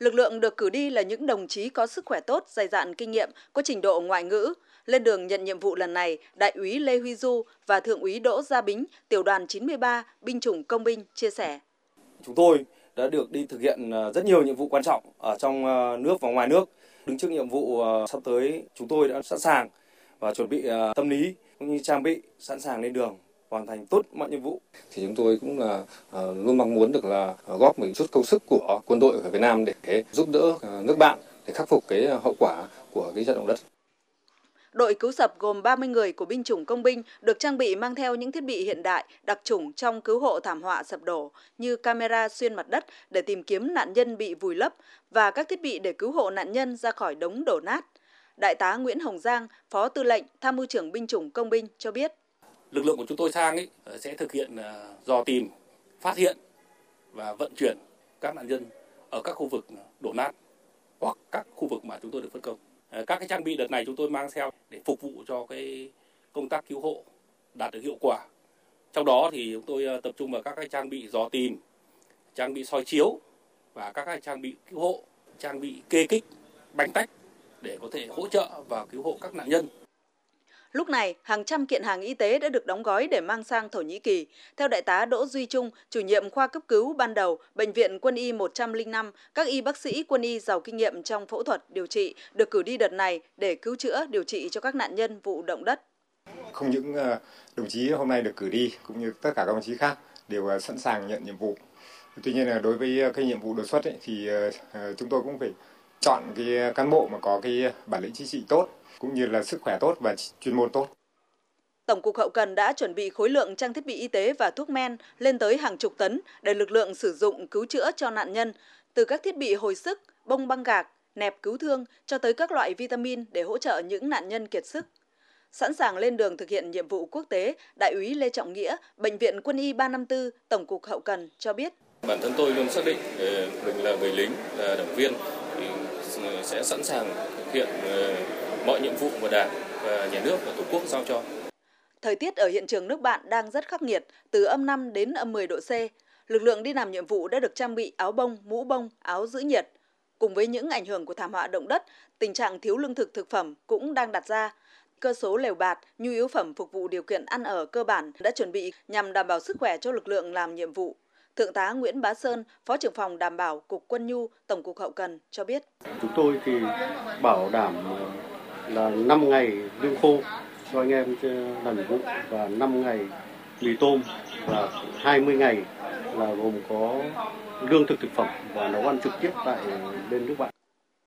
Lực lượng được cử đi là những đồng chí có sức khỏe tốt, dày dạn kinh nghiệm, có trình độ ngoại ngữ. Lên đường nhận nhiệm vụ lần này, Đại úy Lê Huy Du và Thượng úy Đỗ Gia Bính, tiểu đoàn 93, binh chủng công binh chia sẻ. Chúng tôi đã được đi thực hiện à, rất nhiều nhiệm vụ quan trọng ở trong à, nước và ngoài nước. Đứng trước nhiệm vụ à, sắp tới, chúng tôi đã sẵn sàng và chuẩn bị tâm lý cũng như trang bị sẵn sàng lên đường hoàn thành tốt mọi nhiệm vụ. Thì chúng tôi cũng là uh, luôn mong muốn được là góp một chút công sức của quân đội ở Việt Nam để giúp đỡ uh, nước bạn để khắc phục cái hậu quả của cái trận động đất. Đội cứu sập gồm 30 người của binh chủng công binh được trang bị mang theo những thiết bị hiện đại đặc trùng trong cứu hộ thảm họa sập đổ như camera xuyên mặt đất để tìm kiếm nạn nhân bị vùi lấp và các thiết bị để cứu hộ nạn nhân ra khỏi đống đổ nát. Đại tá Nguyễn Hồng Giang, Phó Tư lệnh Tham mưu trưởng binh chủng công binh cho biết lực lượng của chúng tôi sang ấy ờ, sẽ thực hiện ờ, dò tìm, phát hiện và vận chuyển các nạn nhân ở các khu vực ờ, đổ nát hoặc các khu vực mà chúng tôi được phân công. Các cái trang bị đợt này chúng tôi mang theo để phục vụ cho cái công tác cứu hộ đạt được hiệu quả. Trong đó thì chúng tôi tập trung vào các cái trang bị dò tìm, trang bị soi chiếu và các cái trang bị cứu hộ, trang bị kê kích, bánh tách để có thể hỗ trợ và cứu hộ các nạn nhân. Lúc này, hàng trăm kiện hàng y tế đã được đóng gói để mang sang Thổ Nhĩ Kỳ. Theo Đại tá Đỗ Duy Trung, chủ nhiệm khoa cấp cứu ban đầu, Bệnh viện Quân y 105, các y bác sĩ quân y giàu kinh nghiệm trong phẫu thuật, điều trị được cử đi đợt này để cứu chữa, điều trị cho các nạn nhân vụ động đất. Không những ờ, đồng chí hôm nay được cử đi, cũng như tất cả các đồng chí khác đều ờ, sẵn sàng nhận nhiệm vụ. Tuy nhiên là đối với ờ, cái nhiệm vụ đột xuất ấy, thì chúng tôi cũng phải chọn cái cán bộ mà có cái bản lĩnh chính trị tốt cũng như là sức khỏe tốt và chuyên môn tốt. Tổng cục Hậu cần đã chuẩn bị khối lượng trang thiết bị y tế và thuốc men lên tới hàng chục tấn để lực lượng sử dụng cứu chữa cho nạn nhân, từ các thiết bị hồi sức, bông băng gạc, nẹp cứu thương cho tới các loại vitamin để hỗ trợ những nạn nhân kiệt sức. Sẵn sàng lên đường thực hiện nhiệm vụ quốc tế, Đại úy Lê Trọng Nghĩa, Bệnh viện Quân y 354, Tổng cục Hậu cần cho biết. Bản thân tôi luôn xác định ờ, mình là người lính, là đảng viên thì sẽ sẵn sàng thực hiện ờ, mọi nhiệm vụ mà Đảng và Nhà nước và Tổ quốc giao cho. Thời tiết ở hiện trường nước bạn đang rất khắc nghiệt, từ âm 5 đến âm 10 độ C. Lực lượng đi làm nhiệm vụ đã được trang bị áo bông, mũ bông, áo giữ nhiệt. Cùng với những ảnh hưởng của thảm họa động đất, tình trạng thiếu lương thực thực phẩm cũng đang đặt ra. Cơ số lều bạt, nhu yếu phẩm phục vụ điều kiện ăn ở cơ bản đã chuẩn bị nhằm đảm bảo sức khỏe cho lực lượng làm nhiệm vụ. Thượng tá Nguyễn Bá Sơn, Phó trưởng phòng đảm bảo Cục Quân nhu, Tổng cục Hậu cần cho biết. Chúng tôi thì bảo đảm ờ, là 5 ngày lương khô cho anh em làm nhiệm vụ và 5 ngày mì tôm và 20 ngày là gồm có lương thực thực phẩm và nấu ăn trực tiếp tại ờ, bên nước bạn.